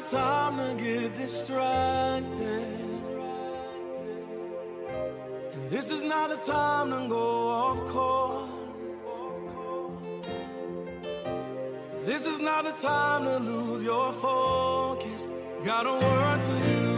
The time to get distracted. And this is not the time to go off course. This is not the time to lose your focus. Got a work to do.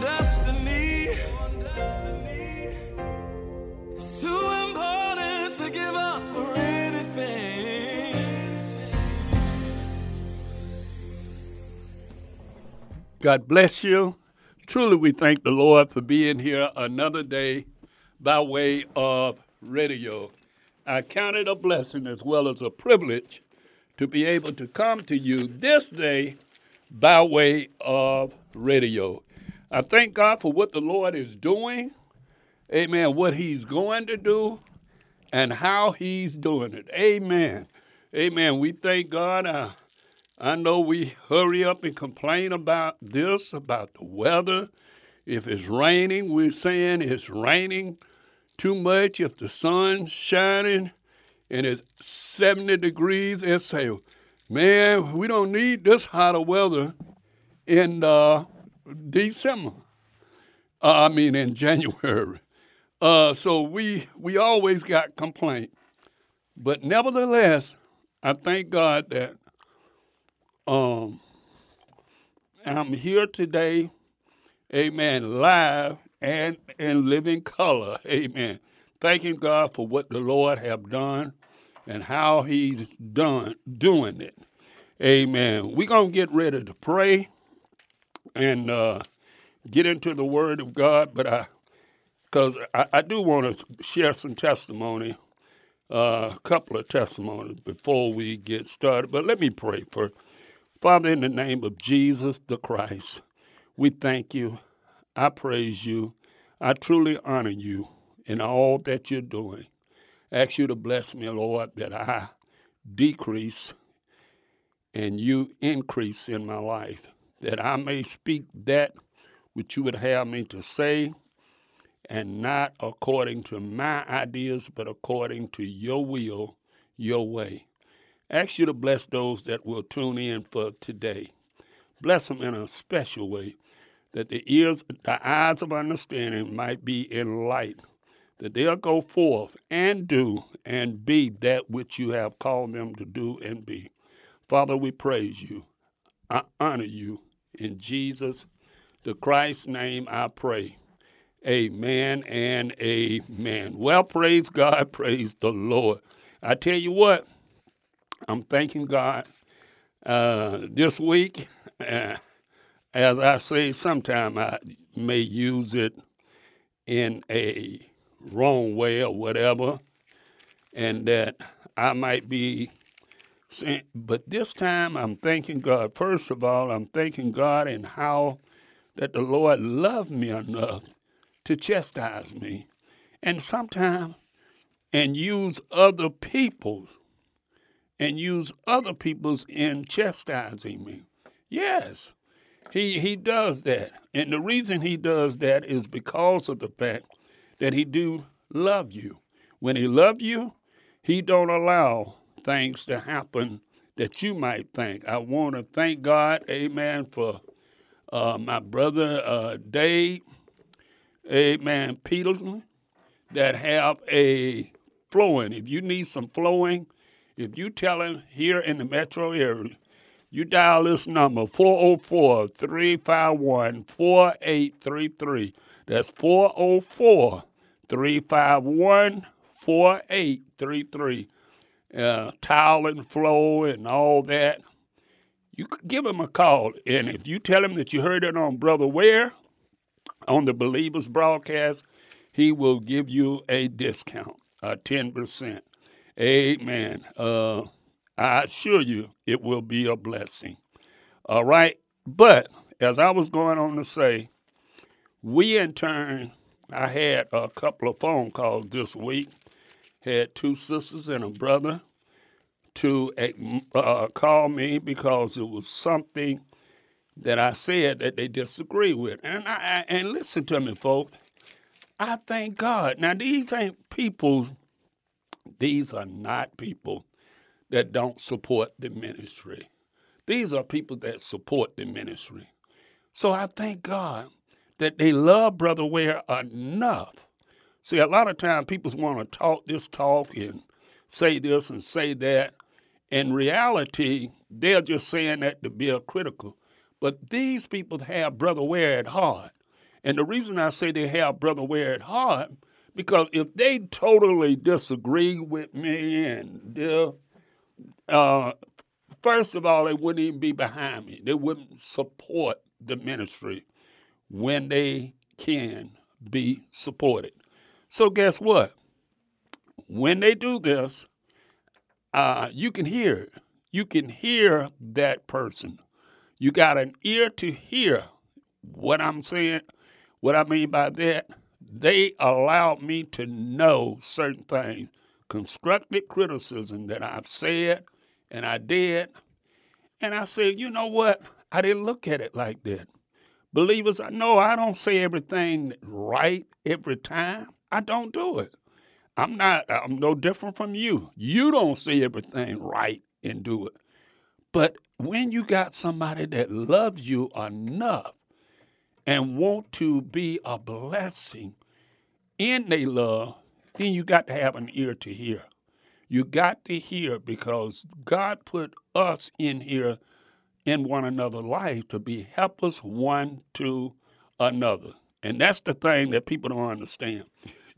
Destiny is too important to give up for anything. God bless you. Truly, we thank the Lord for being here another day by way of radio. I count it a blessing as well as a privilege to be able to come to you this day by way of radio. I thank God for what the Lord is doing, amen, what He's going to do, and how He's doing it. Amen. Amen. We thank God. Uh, I know we hurry up and complain about this, about the weather. If it's raining, we're saying it's raining too much. If the sun's shining and it's 70 degrees, and say, man, we don't need this hotter weather in uh, December. Uh, I mean, in January. Uh, so we we always got complaint, but nevertheless, I thank God that um, I'm here today, amen, live and in living color, amen. Thanking God for what the Lord have done and how he's done doing it. Amen. We're to get ready to pray and uh, get into the word of God, but I because I, I, do want to share some testimony, uh, a couple of testimonies before we get started. But let me pray for Father, in the name of Jesus the Christ, we thank you. I praise you. I truly honor you in all that you're doing. Ask you to bless me, Lord, that I decrease and you increase in my life, that I may speak that which you would have me to say and not according to my ideas, but according to your will, your way. Ask you to bless those that will tune in for today. Bless them in a special way, that the ears, the eyes of understanding might be enlightened, that they'll go forth and do and be that which you have called them to do and be. Father, we praise you. I honor you. In Jesus, the Christ's name, I pray. Amen and amen. Well, praise God, praise the Lord. I tell you what, I'm thanking God uh, this week. Uh, as I say, sometime I may use it in a wrong way or whatever, and that I might be but this time I'm thanking God. First of all, I'm thanking God and how that the Lord loved me enough to chastise me, and sometimes and use other people's and use other people's in chastising me. Yes, he he does that, and the reason he does that is because of the fact that he do love you. When he love you, he don't allow things to happen that you might think. I want to thank God, Amen, for uh, my brother uh, Dave amen, Peterson, that have a flowing. If you need some flowing If you tell him here in the metro area, you dial this number 404 351 4833. That's 404 351 4833. Uh, tile and flow and all that. You give him a call. And if you tell him that you heard it on Brother Ware on the Believers broadcast, he will give you a discount, a 10%. Amen. Uh, I assure you it will be a blessing. All right. But as I was going on to say, we in turn, I had a couple of phone calls this week. Had two sisters and a brother to uh, call me because it was something that I said that they disagree with. And I, and listen to me, folks. I thank God. Now these ain't people. These are not people that don't support the ministry. These are people that support the ministry. So I thank God that they love Brother Ware enough. See, a lot of times people want to talk this talk and say this and say that. In reality, they're just saying that to be critical. But these people have Brother Ware at heart. And the reason I say they have Brother Ware at heart, because if they totally disagree with me and uh, first of all, they wouldn't even be behind me. They wouldn't support the ministry when they can be supported. So, guess what? When they do this, uh, you can hear. You can hear that person. You got an ear to hear what I'm saying. What I mean by that, they allowed me to know certain things, constructive criticism that I've said and I did. And I said, you know what? I didn't look at it like that. Believers, I know I don't say everything right every time. I don't do it. I'm not, I'm no different from you. You don't see everything right and do it. But when you got somebody that loves you enough and want to be a blessing in their love, then you got to have an ear to hear. You got to hear because God put us in here in one another's life to be helpers one to another. And that's the thing that people don't understand.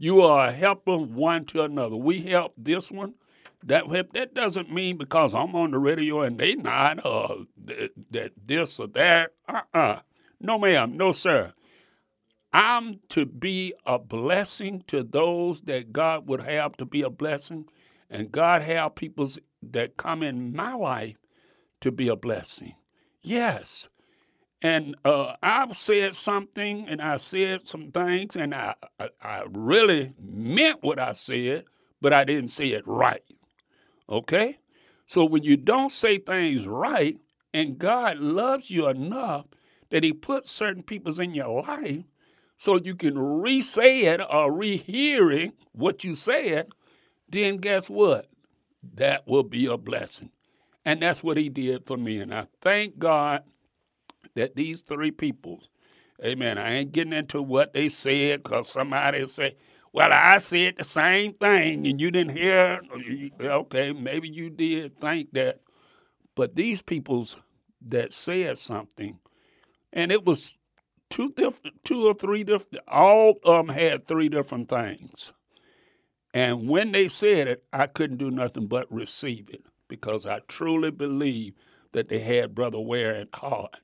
You are a helper one to another. We help this one. That that doesn't mean because I'm on the radio and they not uh that, that this or that. Uh-uh. No ma'am, no sir. I'm to be a blessing to those that God would have to be a blessing and God have people that come in my life to be a blessing. Yes. And uh, I've said something and I said some things and I, I, I really meant what I said, but I didn't say it right. Okay? So when you don't say things right, and God loves you enough that He puts certain people in your life so you can re say it or rehear it, what you said, then guess what? That will be a blessing. And that's what he did for me. And I thank God that these three people, amen, I ain't getting into what they said because somebody say, well, I said the same thing and you didn't hear. Okay, maybe you did think that. But these peoples that said something, and it was two different, two or three different, all of them had three different things. And when they said it, I couldn't do nothing but receive it because I truly believe that they had Brother Ware at heart.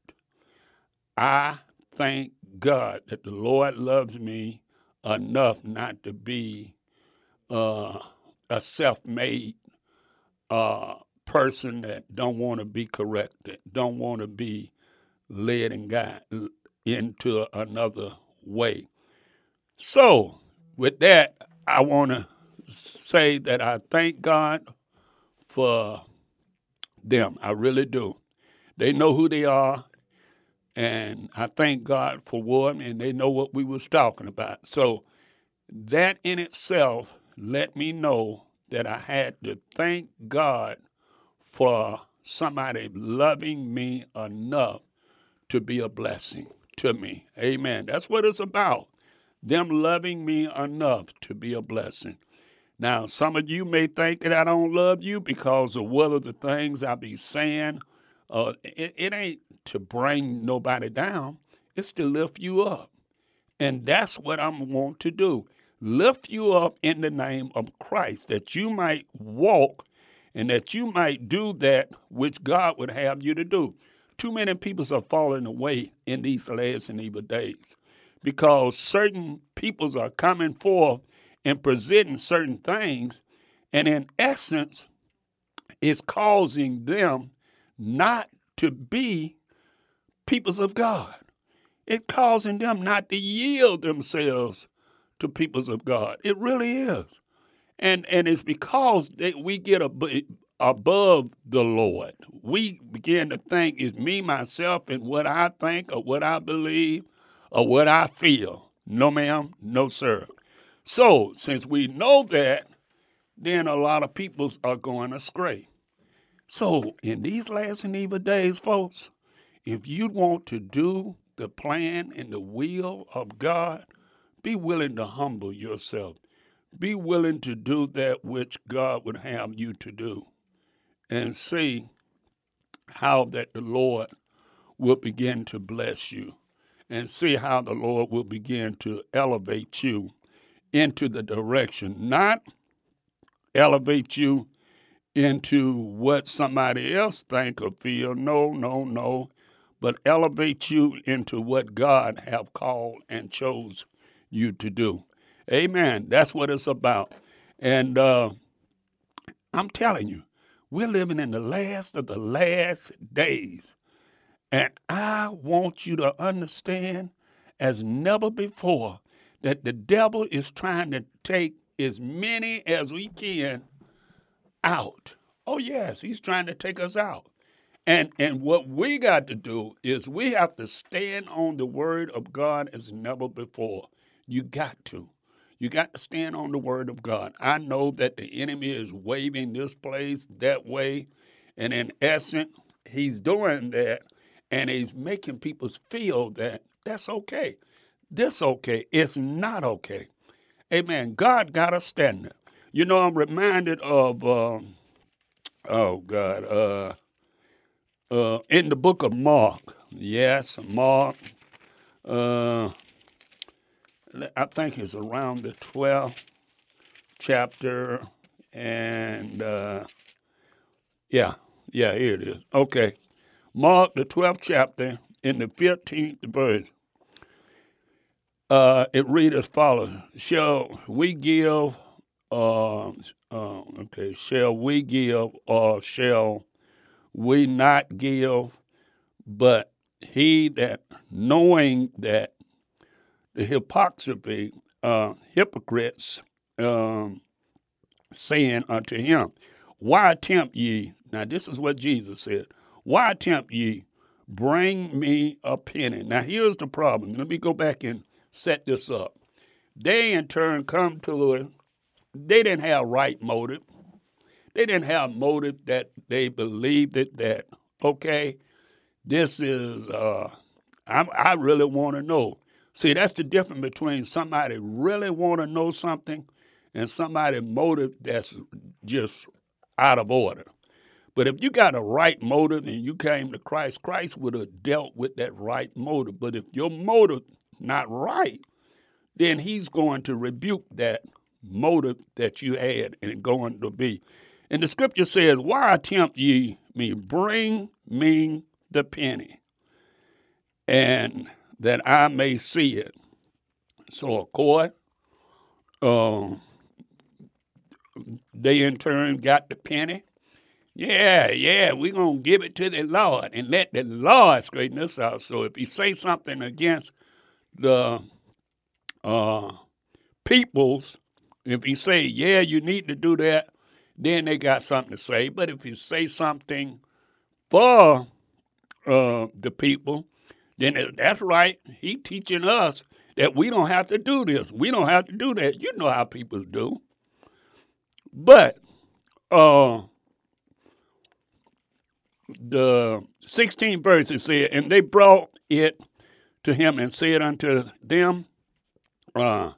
I thank God that the Lord loves me enough not to be uh, a self-made uh, person that don't want to be corrected, don't want to be led and guided into another way. So, with that, I want to say that I thank God for them. I really do. They know who they are, and I thank God for them, and they know what we was talking about. So that in itself let me know that I had to thank God for somebody loving me enough to be a blessing to me. Amen. That's what it's about. Them loving me enough to be a blessing. Now, some of you may think that I don't love you because of one of the things I be saying. Uh, it, it ain't to bring nobody down, it's to lift you up. And that's what I'm want to do. Lift you up in the name of Christ, that you might walk and that you might do that which God would have you to do. Too many people are falling away in these last and evil days because certain peoples are coming forth and presenting certain things, and in essence, it's causing them not to be peoples of God. It's causing them not to yield themselves to peoples of God. It really is. And and it's because that we get ab- above the Lord. We begin to think it's me, myself, and what I think or what I believe or what I feel. No, ma'am, no, sir. So, since we know that, then a lot of peoples are going astray. So, in these last and evil days, folks, if you want to do the plan and the will of God, be willing to humble yourself. Be willing to do that which God would have you to do and see how that the Lord will begin to bless you and see how the Lord will begin to elevate you into the direction, not elevate you into what somebody else think or feel. No, no, no. But elevate you into what God have called and chose you to do. Amen. That's what it's about. And uh, I'm telling you, we're living in the last of the last days. And I want you to understand as never before that the devil is trying to take as many as we can out. Oh, yes, he's trying to take us out. And, and what we got to do is we have to stand on the word of God as never before. You got to. You got to stand on the word of God. I know that the enemy is waving this place that way. And in essence, he's doing that and he's making people feel that that's okay this okay. It's not okay. Amen. God got a standard. You know, I'm reminded of, uh, oh God, uh, uh, in the book of Mark. Yes, Mark. Uh, I think it's around the 12th chapter. And uh, yeah, yeah, here it is. Okay. Mark, the 12th chapter, in the 15th verse. Uh, it reads as follows: Shall we give? Uh, uh, okay, shall we give or shall we not give? But he that knowing that the hypocrisy, uh, hypocrites, um, saying unto him, Why tempt ye? Now this is what Jesus said. Why tempt ye? Bring me a penny. Now here's the problem. Let me go back and set this up. They in turn come to it. They didn't have right motive. They didn't have motive that they believed it that okay, this is uh, I, I really want to know. See, that's the difference between somebody really want to know something and somebody motive that's just out of order. But if you got a right motive and you came to Christ, Christ would have dealt with that right motive. But if your motive not right, then he's going to rebuke that motive that you had and going to be. And the scripture says, Why tempt ye me? Bring me the penny, and that I may see it. So, of course, uh, they in turn got the penny. Yeah, yeah, we're going to give it to the Lord and let the Lord straighten us out. So if he say something against the uh, peoples, if you say, yeah, you need to do that, then they got something to say. But if you say something for uh, the people, then that's right. He teaching us that we don't have to do this. We don't have to do that. You know how people do. But uh, the 16th verse it said, and they brought it to him and said unto them, uh,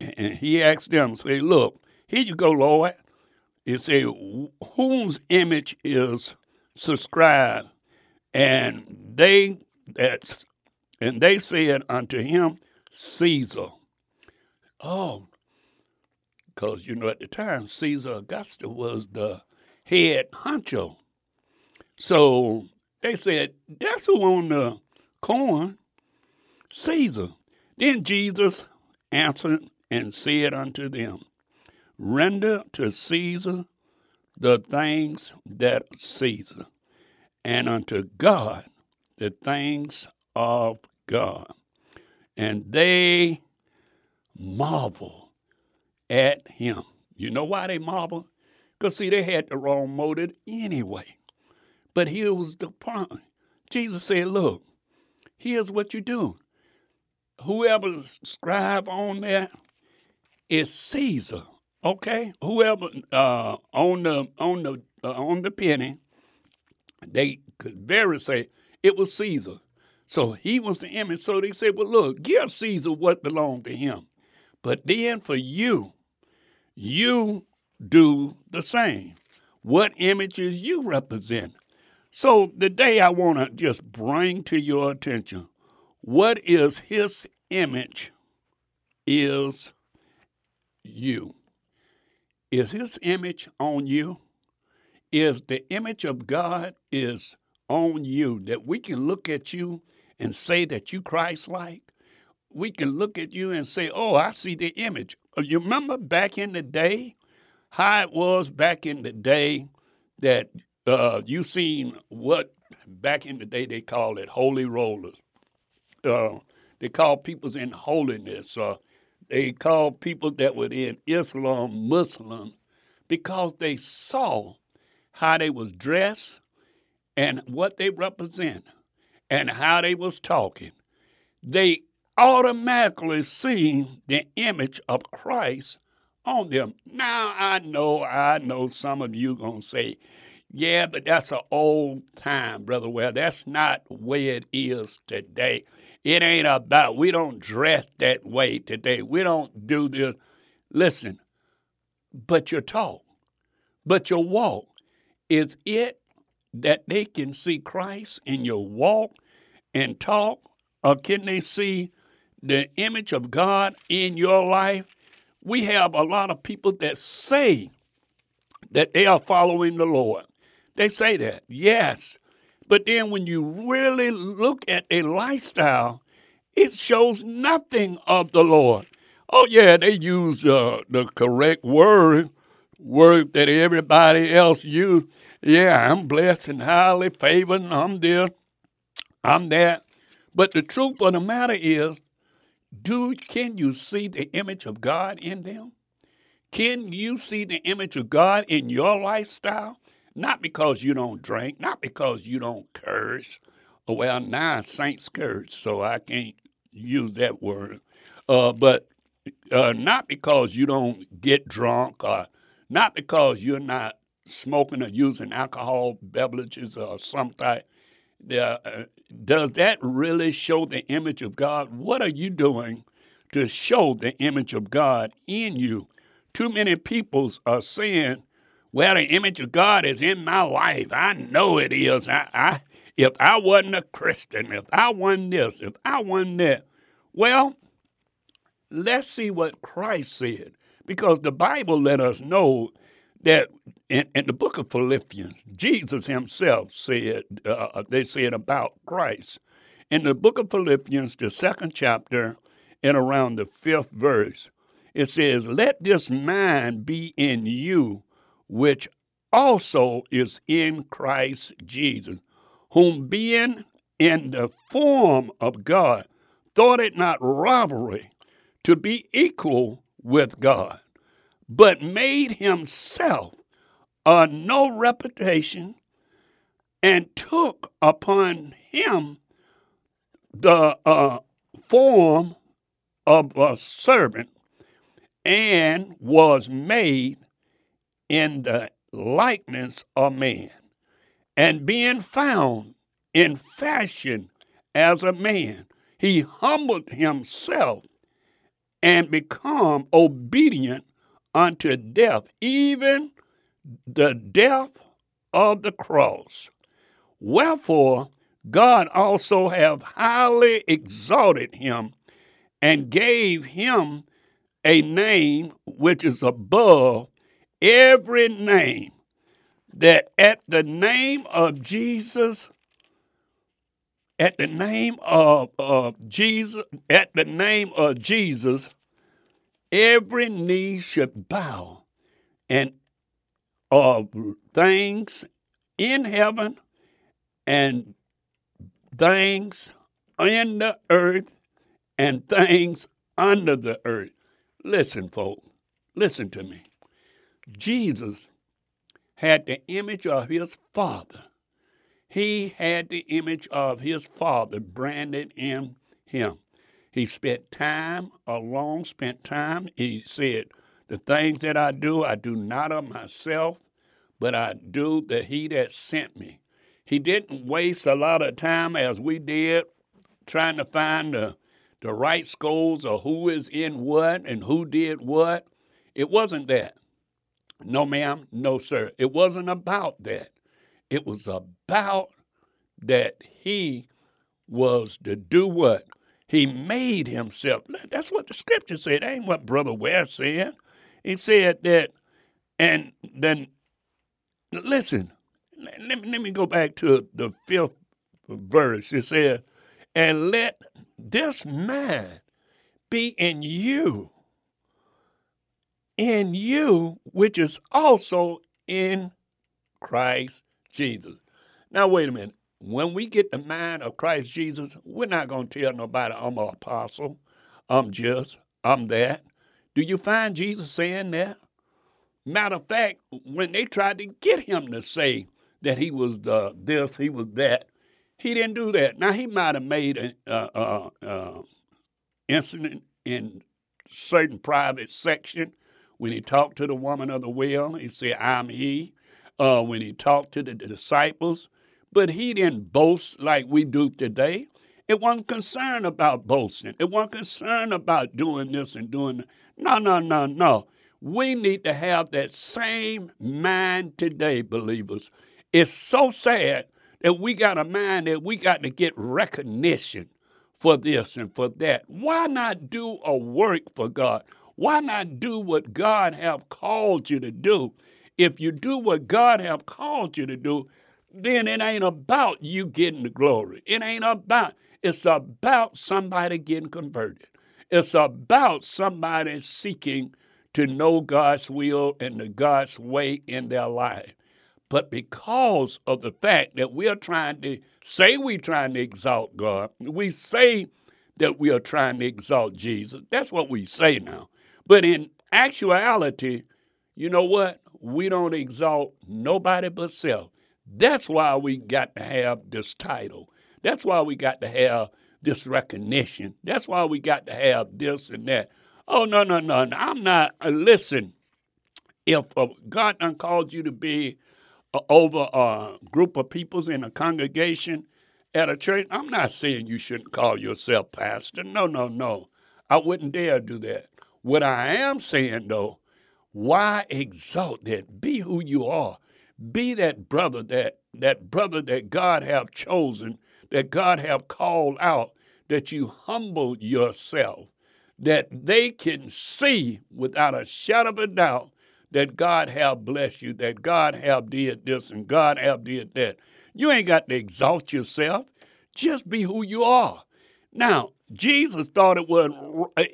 and he asked them, say, look, Here you go, Lord. It say, whose image is subscribed? And they that's and they said unto him, Caesar. Oh, because you know at the time Caesar Augusta was the head honcho. So they said, That's who on the corn, Caesar. Then Jesus answered and said unto them, Render to Caesar the things that Caesar, and unto God the things of God. And they marvel at him. You know why they marvel? Because, see, they had the wrong motive anyway. But here was the point. Jesus said, Look, here's what you do. Whoever scribe on that is Caesar. Okay? Whoever uh, on the on the uh, on the penny, they could very say it was Caesar. So he was the image. So they said, Well, look, give Caesar what belonged to him. But then for you, you do the same. What images you represent? So today I want to just bring to your attention what is his image is you. Is his image on you? Is the image of God is on you that we can look at you and say that you Christ like? We can look at you and say, "Oh, I see the image." You remember back in the day how it was back in the day that uh, you seen what back in the day they called it holy rollers. Uh, they called peoples in holiness. Uh, they called people that were in Islam Muslim because they saw how they was dressed and what they represent and how they was talking. They automatically seen the image of Christ on them. Now I know, I know some of you gonna say, yeah, but that's an old time, brother. Well, that's not way it is today. It ain't about, we don't dress that way today. We don't do this. Listen, but your talk, but your walk, is it that they can see Christ in your walk and talk, or can they see the image of God in your life? We have a lot of people that say that they are following the Lord. They say that, yes. But then when you really look at a lifestyle, it shows nothing of the Lord. Oh, yeah, they use uh, the correct word, word that everybody else use. Yeah, I'm blessed and highly favored, and I'm this, I'm that. But the truth of the matter is, do can you see the image of God in them? Can you see the image of God in your lifestyle? Not because you don't drink, not because you don't curse. Well, now saints curse, so I can't use that word. Uh, but uh, not because you don't get drunk, or not because you're not smoking or using alcohol beverages or something. Uh, does that really show the image of God? What are you doing to show the image of God in you? Too many peoples are saying well, the image of God is in my life. I know it is. I, I if I wasn't a Christian, if I wasn't this, if I wasn't that, well, let's see what Christ said. Because the Bible let us know that in, in the book of Philippians, Jesus himself said, uh, they said about Christ. In the book of Philippians, the second chapter, and around the fifth verse, it says, Let this mind be in you, which also is in Christ Jesus, whom being in the form of God, thought it not robbery to be equal with God, but made himself of no reputation and took upon him the uh, form of a servant and was made in the likeness of man, and being found in fashion as a man, he humbled himself and become obedient unto death, even the death of the cross. Wherefore God also have highly exalted him and gave him a name which is above every name, that at the name of Jesus, at the name of, of Jesus, at the name of Jesus, every knee should bow, and of things in heaven and things in the earth and things under the earth. Listen, folks, listen to me. Jesus had the image of his Father. He had the image of his Father branded in him. He spent time alone, spent time. He said, The things that I do, I do not of myself, but I do the He that sent me. He didn't waste a lot of time as we did trying to find the, the right schools or who is in what and who did what. It wasn't that. No, ma'am, no, sir. It wasn't about that. It was about that he was to do what? He made himself. That's what the scripture said. That ain't what Brother Ware said. He said that, and then, listen, let me, let me go back to the fifth verse. It said, and let this man be in you in you, which is also in Christ Jesus. Now, wait a minute. When we get the mind of Christ Jesus, we're not going to tell nobody I'm an apostle, I'm just, I'm that. Do you find Jesus saying that? Matter of fact, when they tried to get him to say that he was the this, he was that, he didn't do that. Now he might have made an uh, uh, uh, incident in certain private section when he talked to the woman of the well, he said, I'm he. Uh, when he talked to the disciples, but he didn't boast like we do today. It wasn't concerned about boasting. It wasn't concerned about doing this and doing that. No, no, no, no. We need to have that same mind today, believers. It's so sad that we got a mind that we got to get recognition for this and for that. Why not do a work for God? Why not do what God have called you to do? If you do what God have called you to do, then it ain't about you getting the glory. It ain't about, it's about somebody getting converted. It's about somebody seeking to know God's will and the God's way in their life. But because of the fact that we are trying to say we're trying to exalt God, we say that we are trying to exalt Jesus. That's what we say now. But in actuality, you know what? We don't exalt nobody but self. That's why we got to have this title. That's why we got to have this recognition. That's why we got to have this and that. Oh, no, no, no. no. I'm not. Uh, listen, if uh, God done called you to be uh, over a group of peoples in a congregation at a church, I'm not saying you shouldn't call yourself pastor. No, no, no. I wouldn't dare do that. What I am saying though, why exalt that? Be who you are. Be that brother that that brother that God have chosen, that God have called out, that you humble yourself, that they can see without a shadow of a doubt that God have blessed you, that God have did this and God have did that. You ain't got to exalt yourself. Just be who you are. Now, Jesus thought it was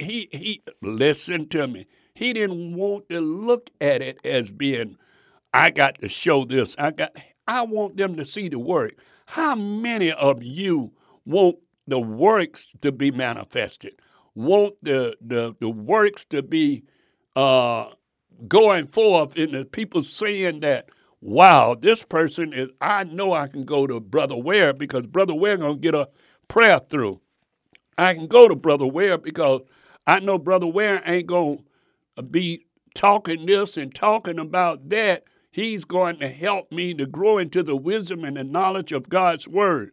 he he listen to me. He didn't want to look at it as being I got to show this. I got I want them to see the work. How many of you want the works to be manifested? Want the the, the works to be uh, going forth and the people saying that wow, this person is I know I can go to Brother Ware because Brother Ware gonna get a prayer through. I can go to Brother Ware because I know Brother Ware ain't going to be talking this and talking about that. He's going to help me to grow into the wisdom and the knowledge of God's Word.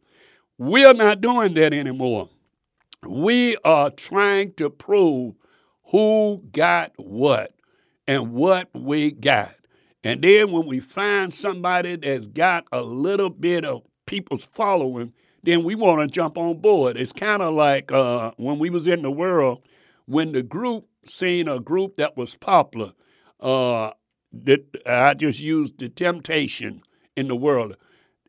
We're not doing that anymore. We are trying to prove who got what. and what we got. And then when we find somebody that's got a little bit of people's following, then we want to jump on board. It's kind of like uh, when we was in the world, when the group seen a group that was popular. Uh, that I just used the temptation in the world.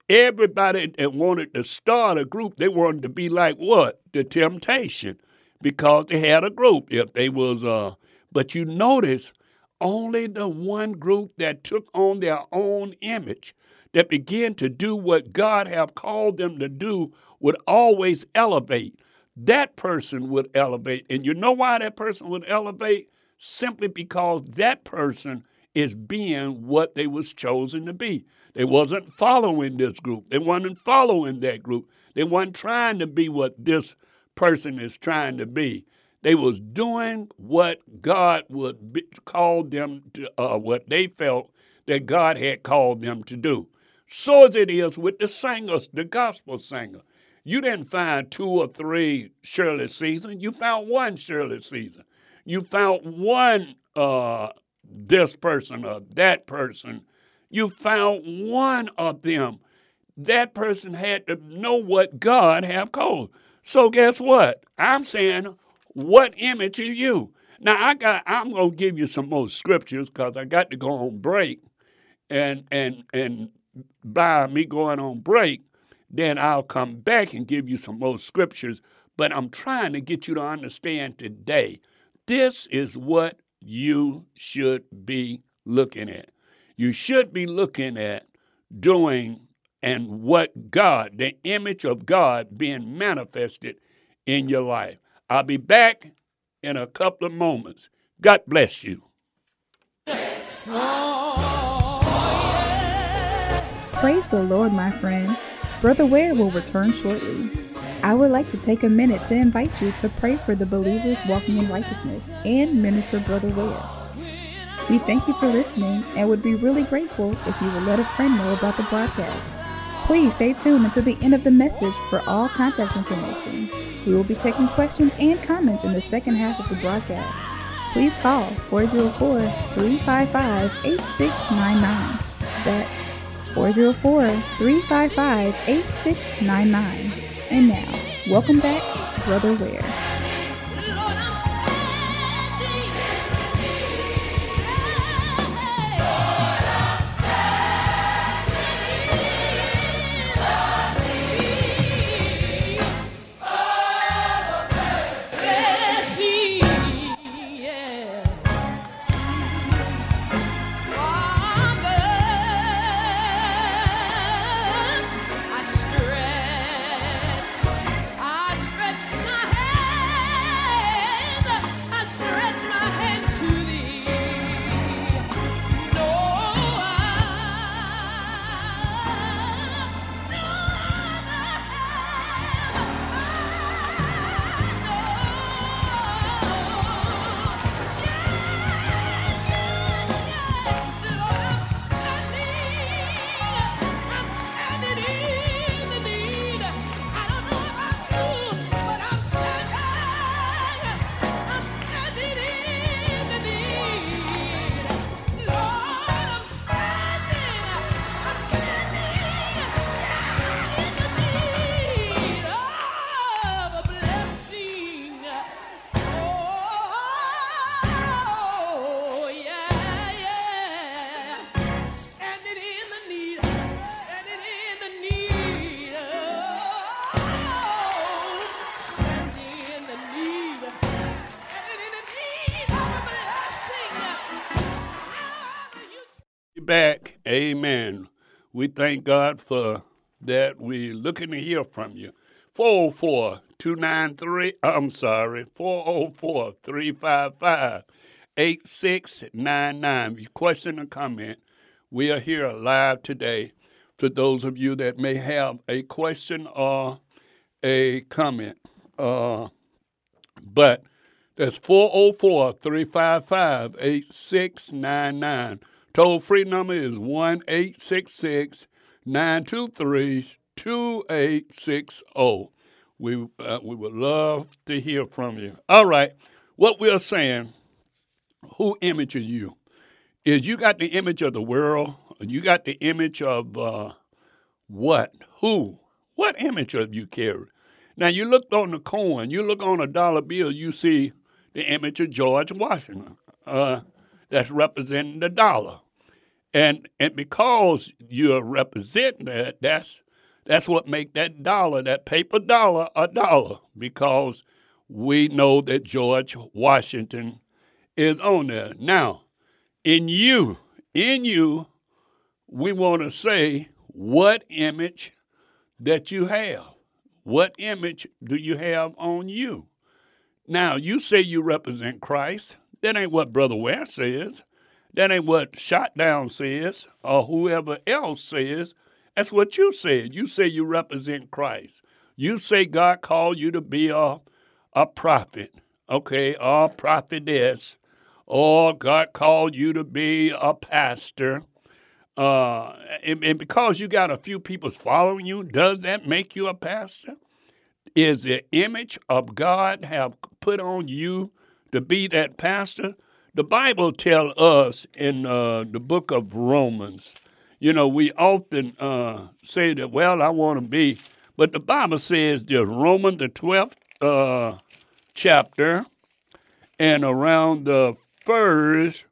Everybody that wanted to start a group, they wanted to be like what? The temptation, because they had a group. If they was, uh, but you notice only the one group that took on their own image, that began to do what God have called them to do, would always elevate. That person would elevate, and you know why that person would elevate? Simply because that person is being what they was chosen to be. They wasn't following this group. They wasn't following that group. They wasn't trying to be what this person is trying to be. They was doing what God would be, call them to, uh, what they felt that God had called them to do. So as it is with the singers, the gospel singer. You didn't find two or three Shirley Caesar. You found one Shirley Caesar. You found one uh, this person or that person. You found one of them. That person had to know what God have called. So guess what? I'm saying, what image are you? Now I got. I'm gonna give you some more scriptures because I got to go on break, and and and by me going on break, then I'll come back and give you some more scriptures. But I'm trying to get you to understand today. This is what you should be looking at. You should be looking at doing and what God, the image of God being manifested in your life. I'll be back in a couple of moments. God bless you. Praise the Lord, my friend. Brother Ware will return shortly. I would like to take a minute to invite you to pray for the believers walking in righteousness and minister Brother Ware. We thank you for listening and would be really grateful if you would let a friend know about the broadcast. Please stay tuned until the end of the message for all contact information. We will be taking questions and comments in the second half of the broadcast. Please call 404 355 8699. That's 404 355 8699. And now, welcome back, Brother Ware. Amen. We thank God for that. We're looking to hear from you. 404 293, I'm sorry, 404 355 8699. Your question or comment, we are here live today for those of you that may have a question or a comment. Uh, but that's 404 355 8699. Toll free number is 1 866 923 2860. We, uh, we would love to hear from you. All right, what we're saying, who image are you? is you got the image of the world, you got the image of uh, what, who, what image of you carry. Now you look on the coin, you look on a dollar bill, you see the image of George Washington. Uh, that's representing the dollar. And and because you're representing that, that's that's what make that dollar, that paper dollar, a dollar. Because we know that George Washington is on there. Now, in you, in you, we want to say what image that you have. What image do you have on you? Now, you say you represent Christ. That ain't what Brother Ware says. That ain't what Shot Down says or whoever else says. That's what you said. You say you represent Christ. You say God called you to be a, a prophet, okay, a prophetess, or God called you to be a pastor. Uh, and, and because you got a few people following you, does that make you a pastor? Is the image of God have put on you to be that pastor? The Bible tells us in uh, the book of Romans, you know, we often uh, say that, well, I want to be, but the Bible says there's Romans, the 12th uh, chapter, and around the first,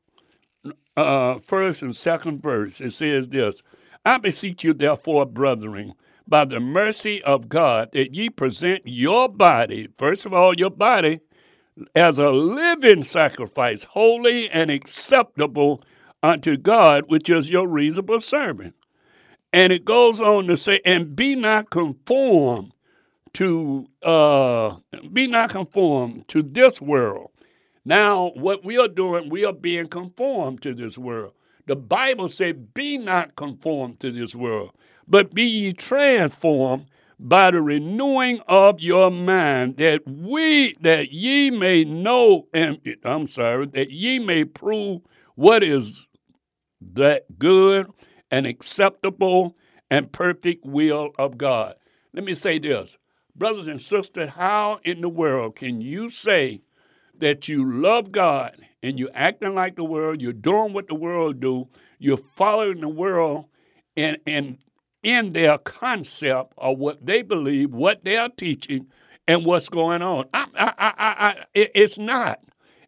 uh, first and second verse, it says this I beseech you, therefore, brethren, by the mercy of God, that ye present your body, first of all, your body, as a living sacrifice, holy and acceptable unto God, which is your reasonable servant. And it goes on to say, and be not conformed to uh, be not conformed to this world. Now, what we are doing, we are being conformed to this world. The Bible said, Be not conformed to this world, but be ye transformed by the renewing of your mind, that we that ye may know and I'm sorry, that ye may prove what is that good and acceptable and perfect will of God. Let me say this. Brothers and sisters, how in the world can you say that you love God and you're acting like the world, you're doing what the world do, you're following the world and, and in their concept of what they believe, what they are teaching, and what's going on. I, I, I, it's not.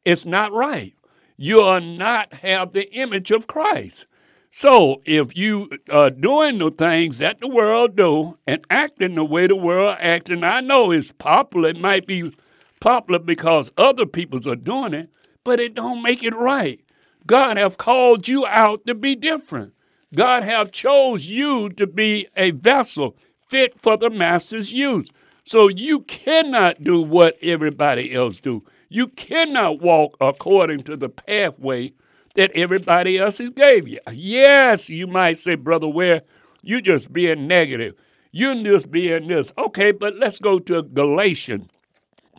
It's not right you are not have the image of Christ. So if you are doing the things that the world do and acting the way the world acts, and I know it's popular, it might be popular because other peoples are doing it, but it don't make it right. God have called you out to be different. God have chose you to be a vessel fit for the master's use. So you cannot do what everybody else do. You cannot walk according to the pathway that everybody else has gave you. Yes, you might say, Brother Ware, you just being negative. You just being this. Okay, but let's go to Galatians,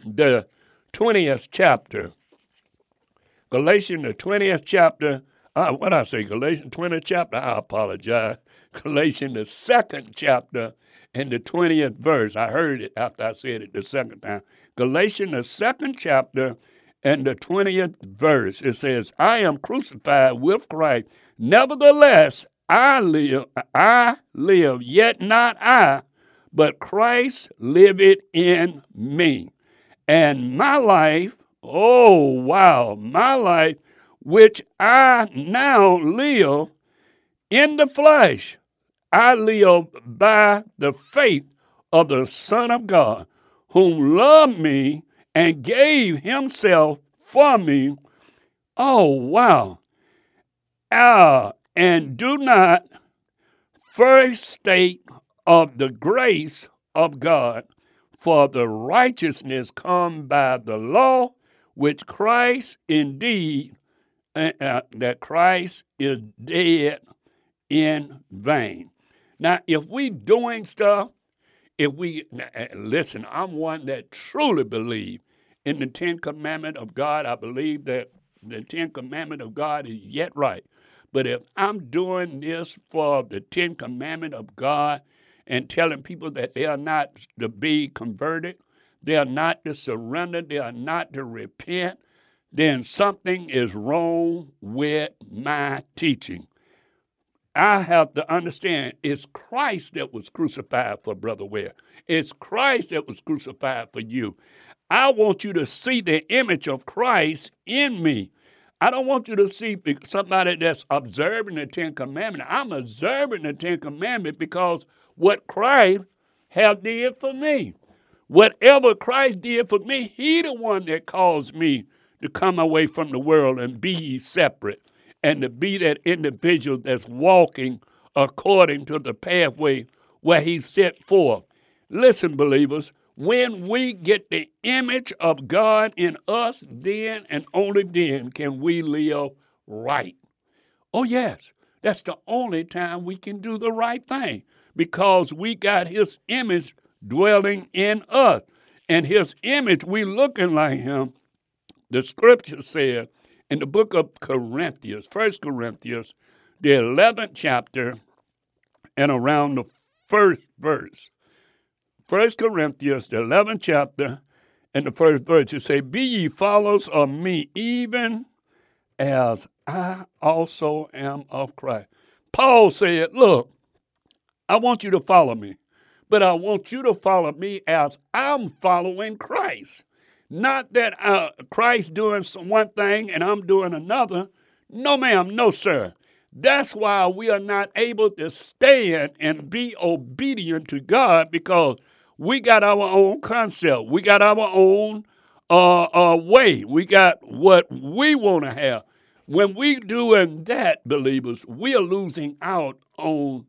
the 20th chapter. Galatians, the 20th chapter. Uh, what I say, Galatians 20 chapter? I apologize. Galatians, the second chapter, and the 20th verse. I heard it after I said it the second time. Galatians, the second chapter, and the 20th verse. It says, I am crucified with Christ. Nevertheless, I live, I live, yet not I, but Christ liveth in me. And my life, oh wow, my life, which I now live in the flesh, I live by the faith of the Son of God whom loved me and gave himself for me. Oh, wow. Uh, and do not first state of the grace of God, for the righteousness come by the law, which Christ indeed, uh, uh, that Christ is dead in vain. Now, if we doing stuff if we eh, listen, I'm one that truly believe in the Ten Commandment of God. I believe that the Ten Commandment of God is yet right. But if I'm doing this for the Ten Commandment of God and telling people that they are not to be converted, they are not to surrender, they are not to repent, then something is wrong with my teaching. I have to understand it's Christ that was crucified for Brother Ware. It's Christ that was crucified for you. I want you to see the image of Christ in me. I don't want you to see somebody that's observing the Ten Commandments. I'm observing the Ten Commandments because what Christ have did for me. Whatever Christ did for me, He the one that caused me to come away from the world and be separate and to be that individual that's walking according to the pathway where He set forth. Listen, believers, when we get the image of God in us, then and only then can we live right. Oh, yes, that's the only time we can do the right thing because we got His image dwelling in us. And His image, we looking like Him. The scripture said in the book of Corinthians, First Corinthians, the 11th chapter, and around the first verse. First Corinthians, the 11th chapter, and the first verse, it say, Be ye followers of me, even as I also am of Christ. Paul said, Look, I want you to follow me, but I want you to follow me as I'm following Christ. Not that uh, Christ doing one thing and I'm doing another. No, ma'am, no, sir. That's why we are not able to stand and be obedient to God because we got our own concept. We got our own uh, uh, way. We got what we want to have. When we doing that, believers, we are losing out on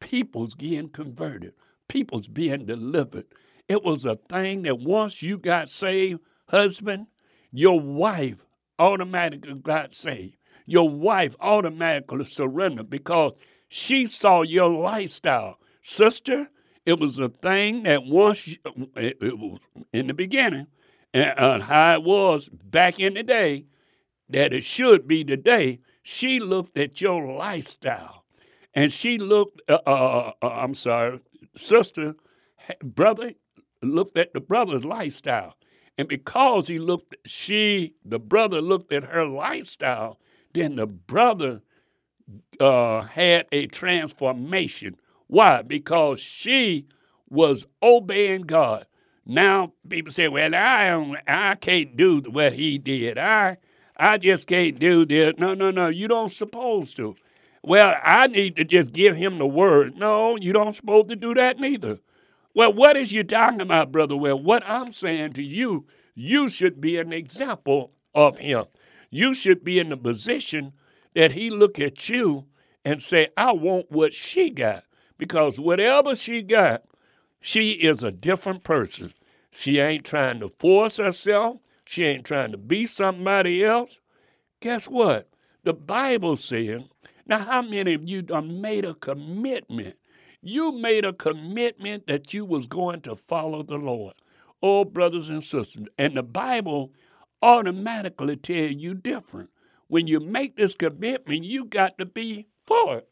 people's getting converted, people's being delivered. It was a thing that once you got saved, husband, your wife automatically got saved. Your wife automatically surrendered because she saw your lifestyle. Sister, it was a thing that once you, it, it, was in the beginning, and uh, how it was back in the day, that it should be today. She looked at your lifestyle, and she looked. Uh, uh, uh, I'm sorry, sister, brother, looked at the brother's lifestyle, and because he looked, she, the brother, looked at her lifestyle. Then the brother uh, had a transformation why? Because she was obeying God. Now people say, "Well, I I can't do what he did. I I just can't do this." No, no, no. You don't supposed to. Well, I need to just give him the word. No, you don't supposed to do that neither. Well, what is you talking about, brother? Well, what I'm saying to you, you should be an example of him. You should be in the position that he look at you and say, "I want what she got." because whatever she got, she is a different person. She ain't trying to force herself. She ain't trying to be somebody else. Guess what? The Bible says, now how many of you done made a commitment? You made a commitment that you was going to follow the Lord. Oh, brothers and sisters, and the Bible automatically tell you different. When you make this commitment, you got to be for it.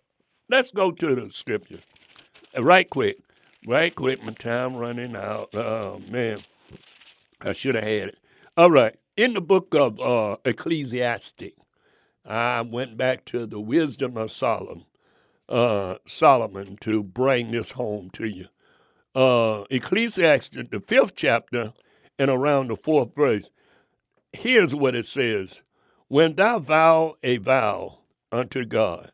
Let's go to the scripture. Uh, right quick. Right quick. My time running out. Oh, man. I should have had it. All right. In the book of uh, I went back to the wisdom of Solomon, uh, Solomon to bring this home to you. Uh, Ecclesiastic, the fifth chapter, and around the fourth verse. Here's what it says When thou vow a vow unto God,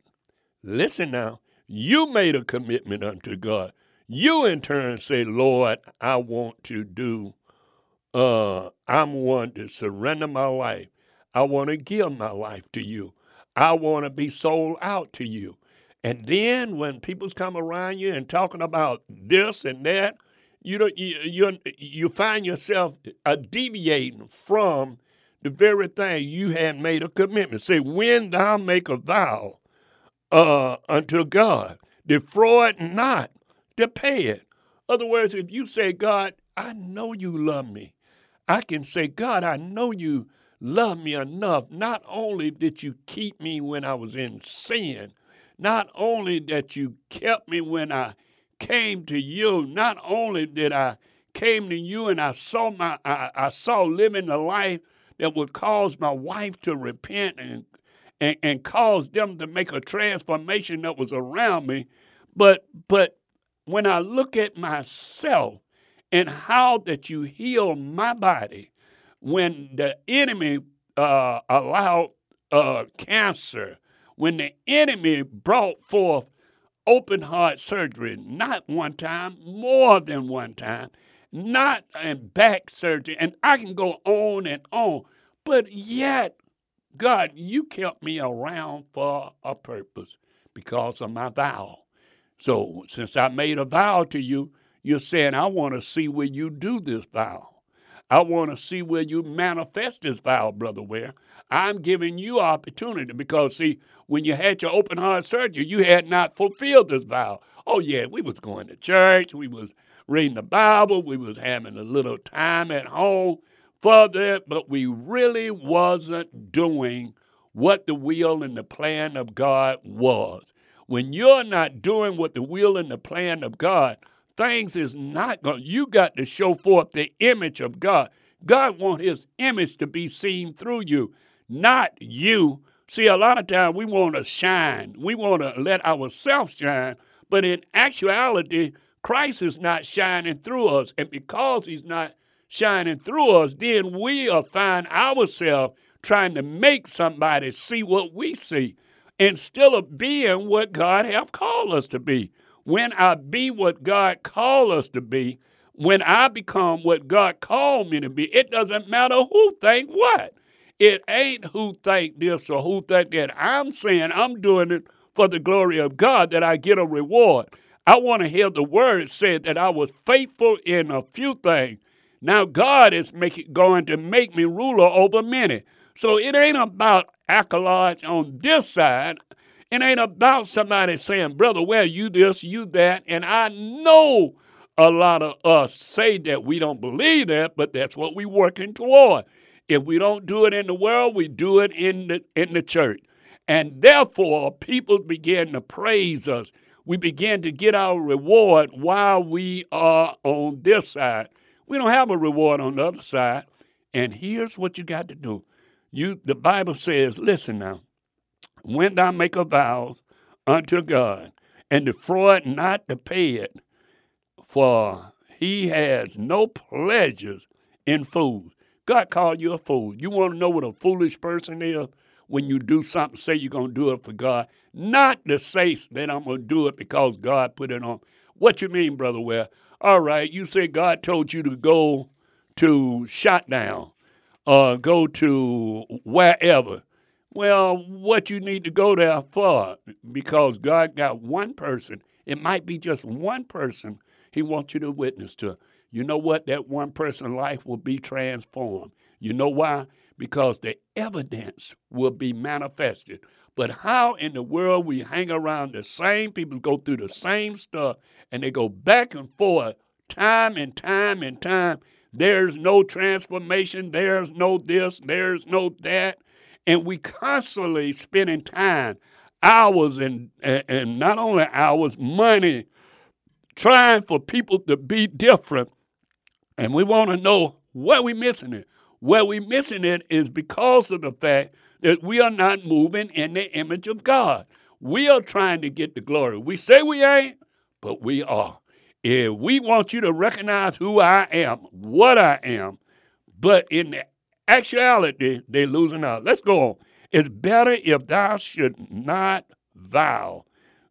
listen now, you made a commitment unto God. You in turn say, Lord, I want to do, uh, I'm one to surrender my life. I want to give my life to you. I want to be sold out to you. And then when people's come around you and talking about this and that, you don't you you, you find yourself uh, deviating from the very thing you had made a commitment. Say, when thou make a vow, uh, unto God. Defraud not to pay it. Other words, if you say, God, I know you love me, I can say, God, I know you love me enough. Not only did you keep me when I was in sin, not only that you kept me when I came to you, not only did I came to you and I saw my I, I saw living the life that would cause my wife to repent and, and, and cause them to make a transformation that was around me. But but when I look at myself and how that you heal my body, when the enemy uh, allowed uh, cancer, when the enemy brought forth open heart surgery, not one time, more than one time, not and back surgery, and I can go on and on. But yet, God, you kept me around for a purpose because of my vow. So since I made a vow to you, you're saying, I want to see where you do this vow. I want to see where you manifest this vow, Brother Ware. I'm giving you opportunity because, see, when you had your open heart surgery, you had not fulfilled this vow. Oh, yeah, we was going to church. We was reading the Bible. We was having a little time at home for that, but we really wasn't doing what the will and the plan of God was. When you're not doing what the will and the plan of God, things is not going. You got to show forth the image of God. God wants His image to be seen through you, not you. See, a lot of times we want to shine. We want to let ourselves shine, but in actuality, Christ is not shining through us. And because he's not shining through us, then we will find ourselves trying to make somebody see what we see instead of being what God have called us to be. When I be what God called us to be, when I become what God called me to be, it doesn't matter who think what. It ain't who think this or who think that. I'm saying I'm doing it for the glory of God that I get a reward. I want to hear the word said that I was faithful in a few things. Now God is going to make me ruler over many. So it ain't about accolades on this side. It ain't about somebody saying, Brother, well, you this, you that. And I know a lot of us say that we don't believe that, but that's what we're working toward. If we don't do it in the world, we do it in the in the church. And therefore, people begin to praise us we begin to get our reward while we are on this side. We don't have a reward on the other side. And here's what you got to do. You the Bible says, listen now, when thou make a vow unto God, and defraud not to pay it, for he has no pleasures in fools. God called you a fool. You want to know what a foolish person is? When you do something, say you're going to do it for God. Not to say that I'm going to do it because God put it on. What you mean, Brother Ware? All right, you say God told you to go to Shotdown or uh, go to wherever. Well, what you need to go there for? Because God got one person. It might be just one person He wants you to witness to. You know what? That one person's life will be transformed. You know why? Because the evidence will be manifested but how in the world we hang around the same people, go through the same stuff, and they go back and forth time and time and time. There's no transformation. There's no this. There's no that. And we constantly spending time, hours, and, and not only hours, money, trying for people to be different. And we want to know where we're missing it. Where we're missing it is because of the fact that we are not moving in the image of God. We are trying to get the glory. We say we ain't, but we are. If we want you to recognize who I am, what I am, but in the actuality, they're losing out. Let's go on. It's better if thou should not vow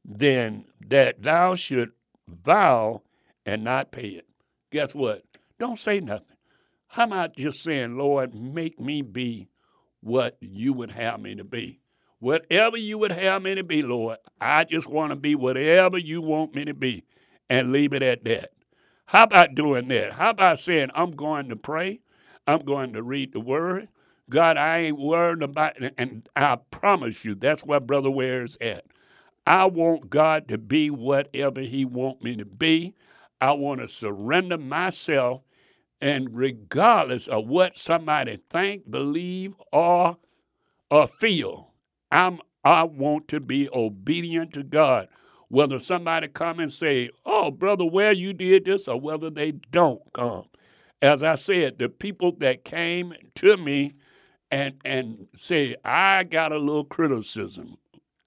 than that thou should vow and not pay it. Guess what? Don't say nothing. How about just saying, Lord, make me be what you would have me to be. Whatever you would have me to be, Lord, I just want to be whatever you want me to be and leave it at that. How about doing that? How about saying, I'm going to pray, I'm going to read the word. God, I ain't worried about it. And I promise you, that's where Brother Ware is at. I want God to be whatever He want me to be. I want to surrender myself and regardless of what somebody think, believe, or or feel, I'm I want to be obedient to God. Whether somebody come and say, "Oh, brother, Ware you did this," or whether they don't come. As I said, the people that came to me and and say, I got a little criticism.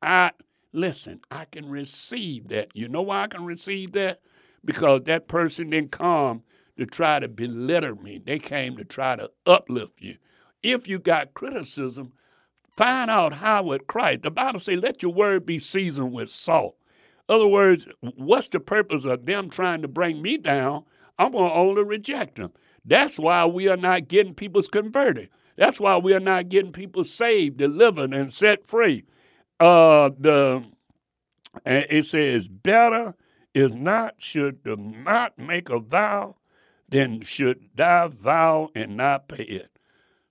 I listen, I can receive that. You know why I can receive that? Because that person didn't come to try to belittle me. They came to try to uplift you. If you got criticism, find out how it Christ. The Bible says, let your word be seasoned with salt. other words, what's the purpose of them trying to bring me down? I'm going to only reject them. That's why we are not getting people converted. That's why we are not getting people saved, delivered, and set free. Uh, the it says, better is not should not make a vow then should thy vow and not pay it.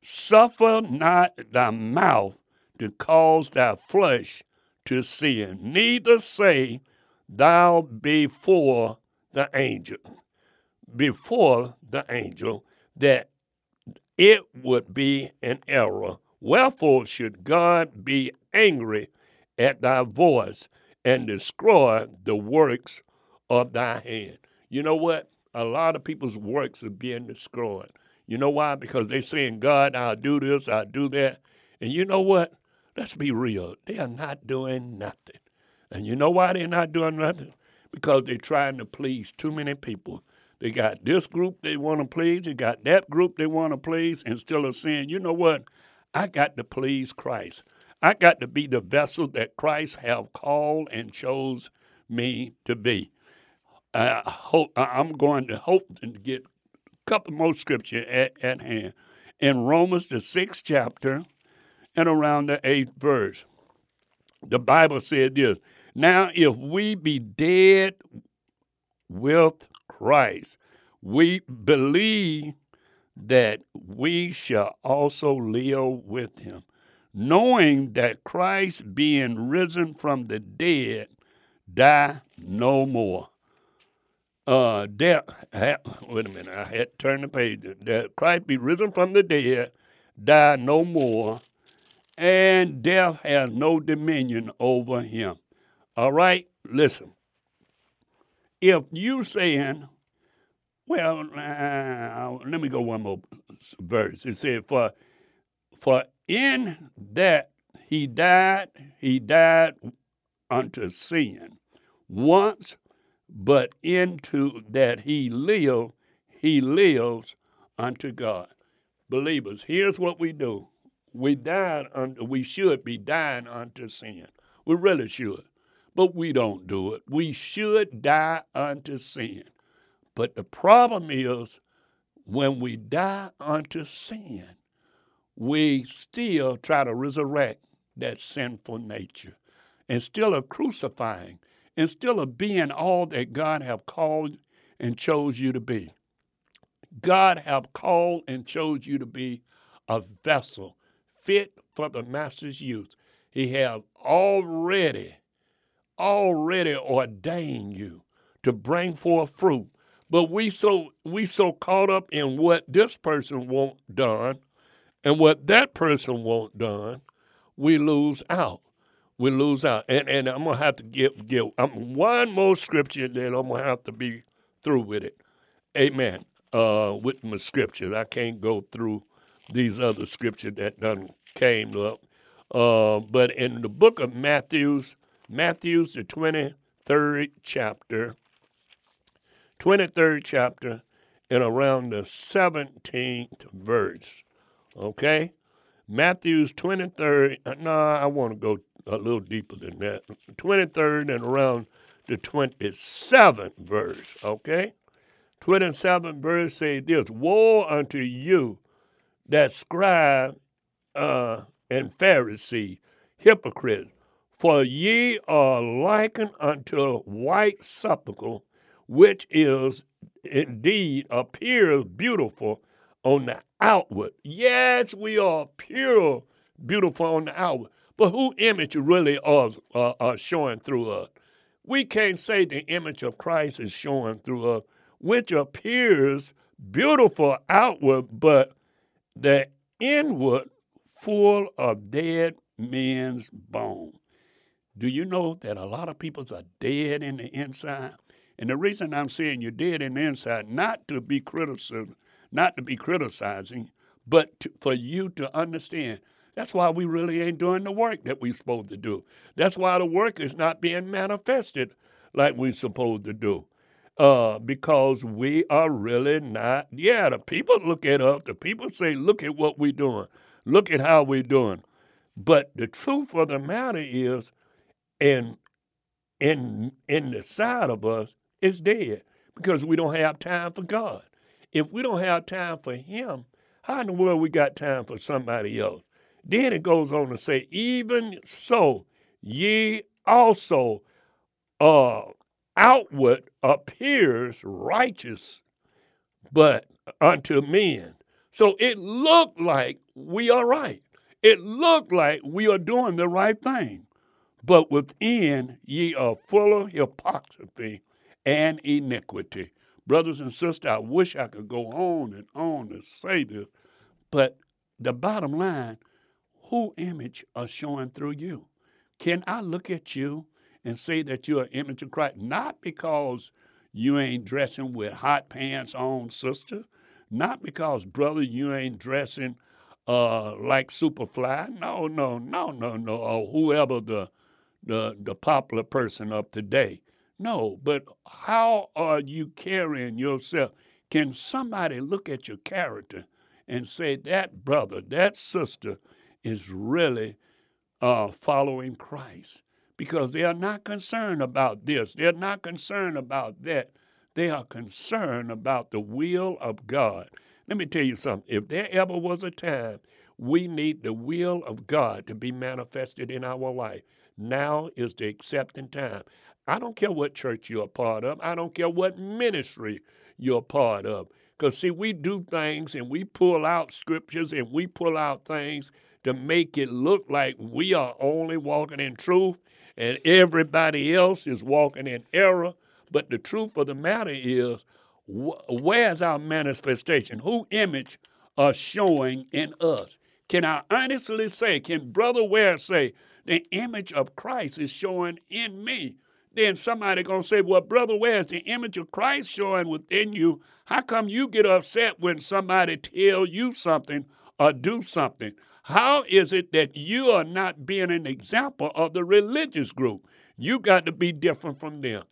Suffer not thy mouth to cause thy flesh to sin, neither say thou before the angel, before the angel, that it would be an error. Wherefore should God be angry at thy voice and destroy the works of thy hand? You know what? A lot of people's works are being destroyed. You know why? Because they're saying, God, I'll do this, I'll do that. And you know what? Let's be real. They are not doing nothing. And you know why they're not doing nothing? Because they're trying to please too many people. They got this group they want to please, they got that group they want to please, instead of saying, you know what? I got to please Christ. I got to be the vessel that Christ have called and chose me to be. I hope I'm going to hope to get a couple more scripture at, at hand. In Romans the sixth chapter and around the eighth verse, the Bible said this. Now, if we be dead with Christ, we believe that we shall also live with him, knowing that Christ, being risen from the dead, die no more. Uh, death, wait a minute, I had to turn the page. That Christ be risen from the dead, die no more, and death has no dominion over him. All right, listen. If you saying, well, uh, let me go one more verse. It said, "For, for in that he died, he died unto sin once, but into that he lived, he lives unto God." Believers, here's what we do: we died unto, we should be dying unto sin. We really should but we don't do it. We should die unto sin. But the problem is when we die unto sin, we still try to resurrect that sinful nature and still are crucifying still are being all that God have called and chose you to be. God have called and chose you to be a vessel fit for the master's use. He have already already ordained you to bring forth fruit. But we so we so caught up in what this person won't done and what that person won't done, we lose out. We lose out. And and I'm gonna have to give give um, one more scripture, then I'm gonna have to be through with it. Amen. Uh, with my scriptures, I can't go through these other scriptures that done came up. Uh, but in the book of Matthew's, Matthew's the 23rd chapter, 23rd chapter, and around the 17th verse. Okay? Matthew's 23rd, uh, no, I want to go a little deeper than that. 23rd and around the 27th verse. Okay? 27th verse say this Woe unto you that scribe uh, and Pharisee, hypocrite, For ye are likened unto a white sepulchre, which is indeed appears beautiful on the outward. Yes, we are pure, beautiful on the outward. But who image really are, uh, are showing through us? We can't say the image of Christ is showing through us, which appears beautiful outward, but the inward full of dead men's bones. Do you know that a lot of people are dead in the inside? And the reason I'm saying you're dead in the inside, not to be criticizing, not to be criticizing, but to, for you to understand. That's why we really ain't doing the work that we're supposed to do. That's why the work is not being manifested like we're supposed to do. Uh, because we are really not, yeah, the people look at us, the people say, look at what we're doing, look at how we're doing. But the truth of the matter is, in, in, in the side of us, is dead because we don't have time for God. If we don't have time for Him, how in the world we got time for somebody else? Then it goes on to say, even so, ye also uh, outward appears righteous, but unto men. So it looked like we are right. It looked like we are doing the right thing. But within ye are full of hypocrisy and iniquity. Brothers and sisters, I wish I could go on and on to say this, but the bottom line, who image are showing through you? Can I look at you and say that you're an image of Christ? Not because you ain't dressing with hot pants on, sister. Not because, brother, you ain't dressing uh, like Superfly. No, no, no, no, no. Or whoever the, the the popular person of today. No, but how are you carrying yourself? Can somebody look at your character and say that brother, that sister is really uh, following Christ? Because they are not concerned about this, they're not concerned about that. They are concerned about the will of God. Let me tell you something. If there ever was a time we need the will of God to be manifested in our life, now is the accepting time. I don't care what church you're a part of. I don't care what ministry you're a part of. Because, see, we do things and we pull out scriptures and we pull out things to make it look like we are only walking in truth and everybody else is walking in error. But the truth of the matter is, where's our manifestation? Who image are showing in us? Can I honestly say, can Brother Ware say, the image of Christ is showing in me? then somebody gonna say, "Well, brother, where's the image of Christ showing within you? How come you get upset when somebody tell you something or do something? How is it that you are not being an example of the religious group? You got to be different from them."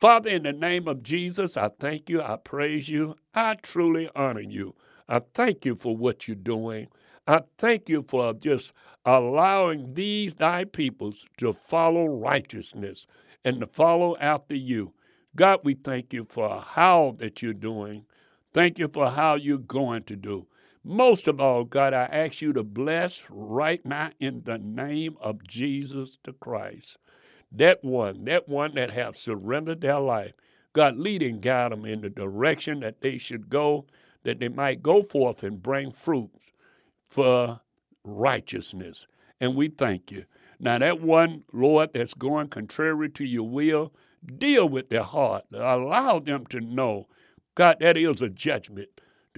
Father, in the name of Jesus, I thank you. I praise you. I truly honor you. I thank you for what you're doing. I thank you for just allowing these thy peoples to follow righteousness and to follow after you. God, we thank you for how that you're doing. Thank you for how you're going to do. Most of all, God, I ask you to bless right now in the name of Jesus the Christ. That one, that one that have surrendered their life. God, lead and guide them in the direction that they should go, that they might go forth and bring fruits for righteousness. And we thank you. Now, that one, Lord, that's going contrary to your will, deal with their heart. Allow them to know, God, that is a judgment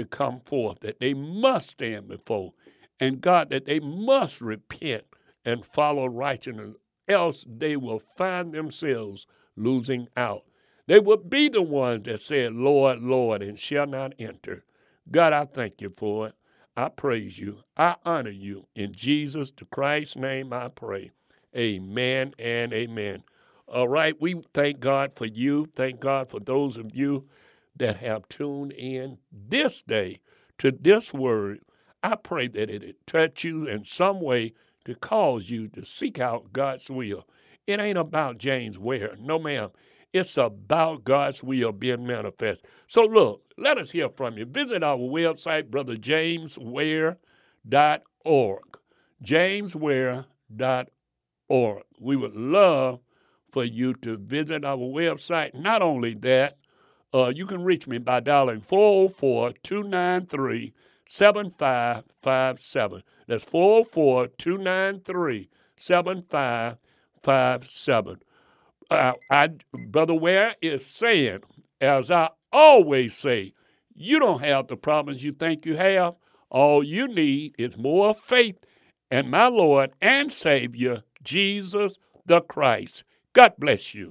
to come forth, that they must stand before. And God, that they must repent and follow righteousness, else they will find themselves losing out. They will be the ones that said, Lord, Lord, and shall not enter. God, I thank you for it. I praise you. I honor you. In Jesus the Christ's name I pray. Amen and amen. All right, we thank God for you. Thank God for those of you that have tuned in this day to this word. I pray that it touch you in some way to cause you to seek out God's will. It ain't about James Ware. No, ma'am. It's about God's will being manifest. So, look, let us hear from you. Visit our website, brotherjamesware.org. Jamesware.org. We would love for you to visit our website. Not only that, uh, you can reach me by dialing 404 293 7557. That's 404 293 7557 uh, I, Brother Ware is saying, as I always say, you don't have the problems you think you have. All you need is more faith in my Lord and Savior, Jesus the Christ. God bless you.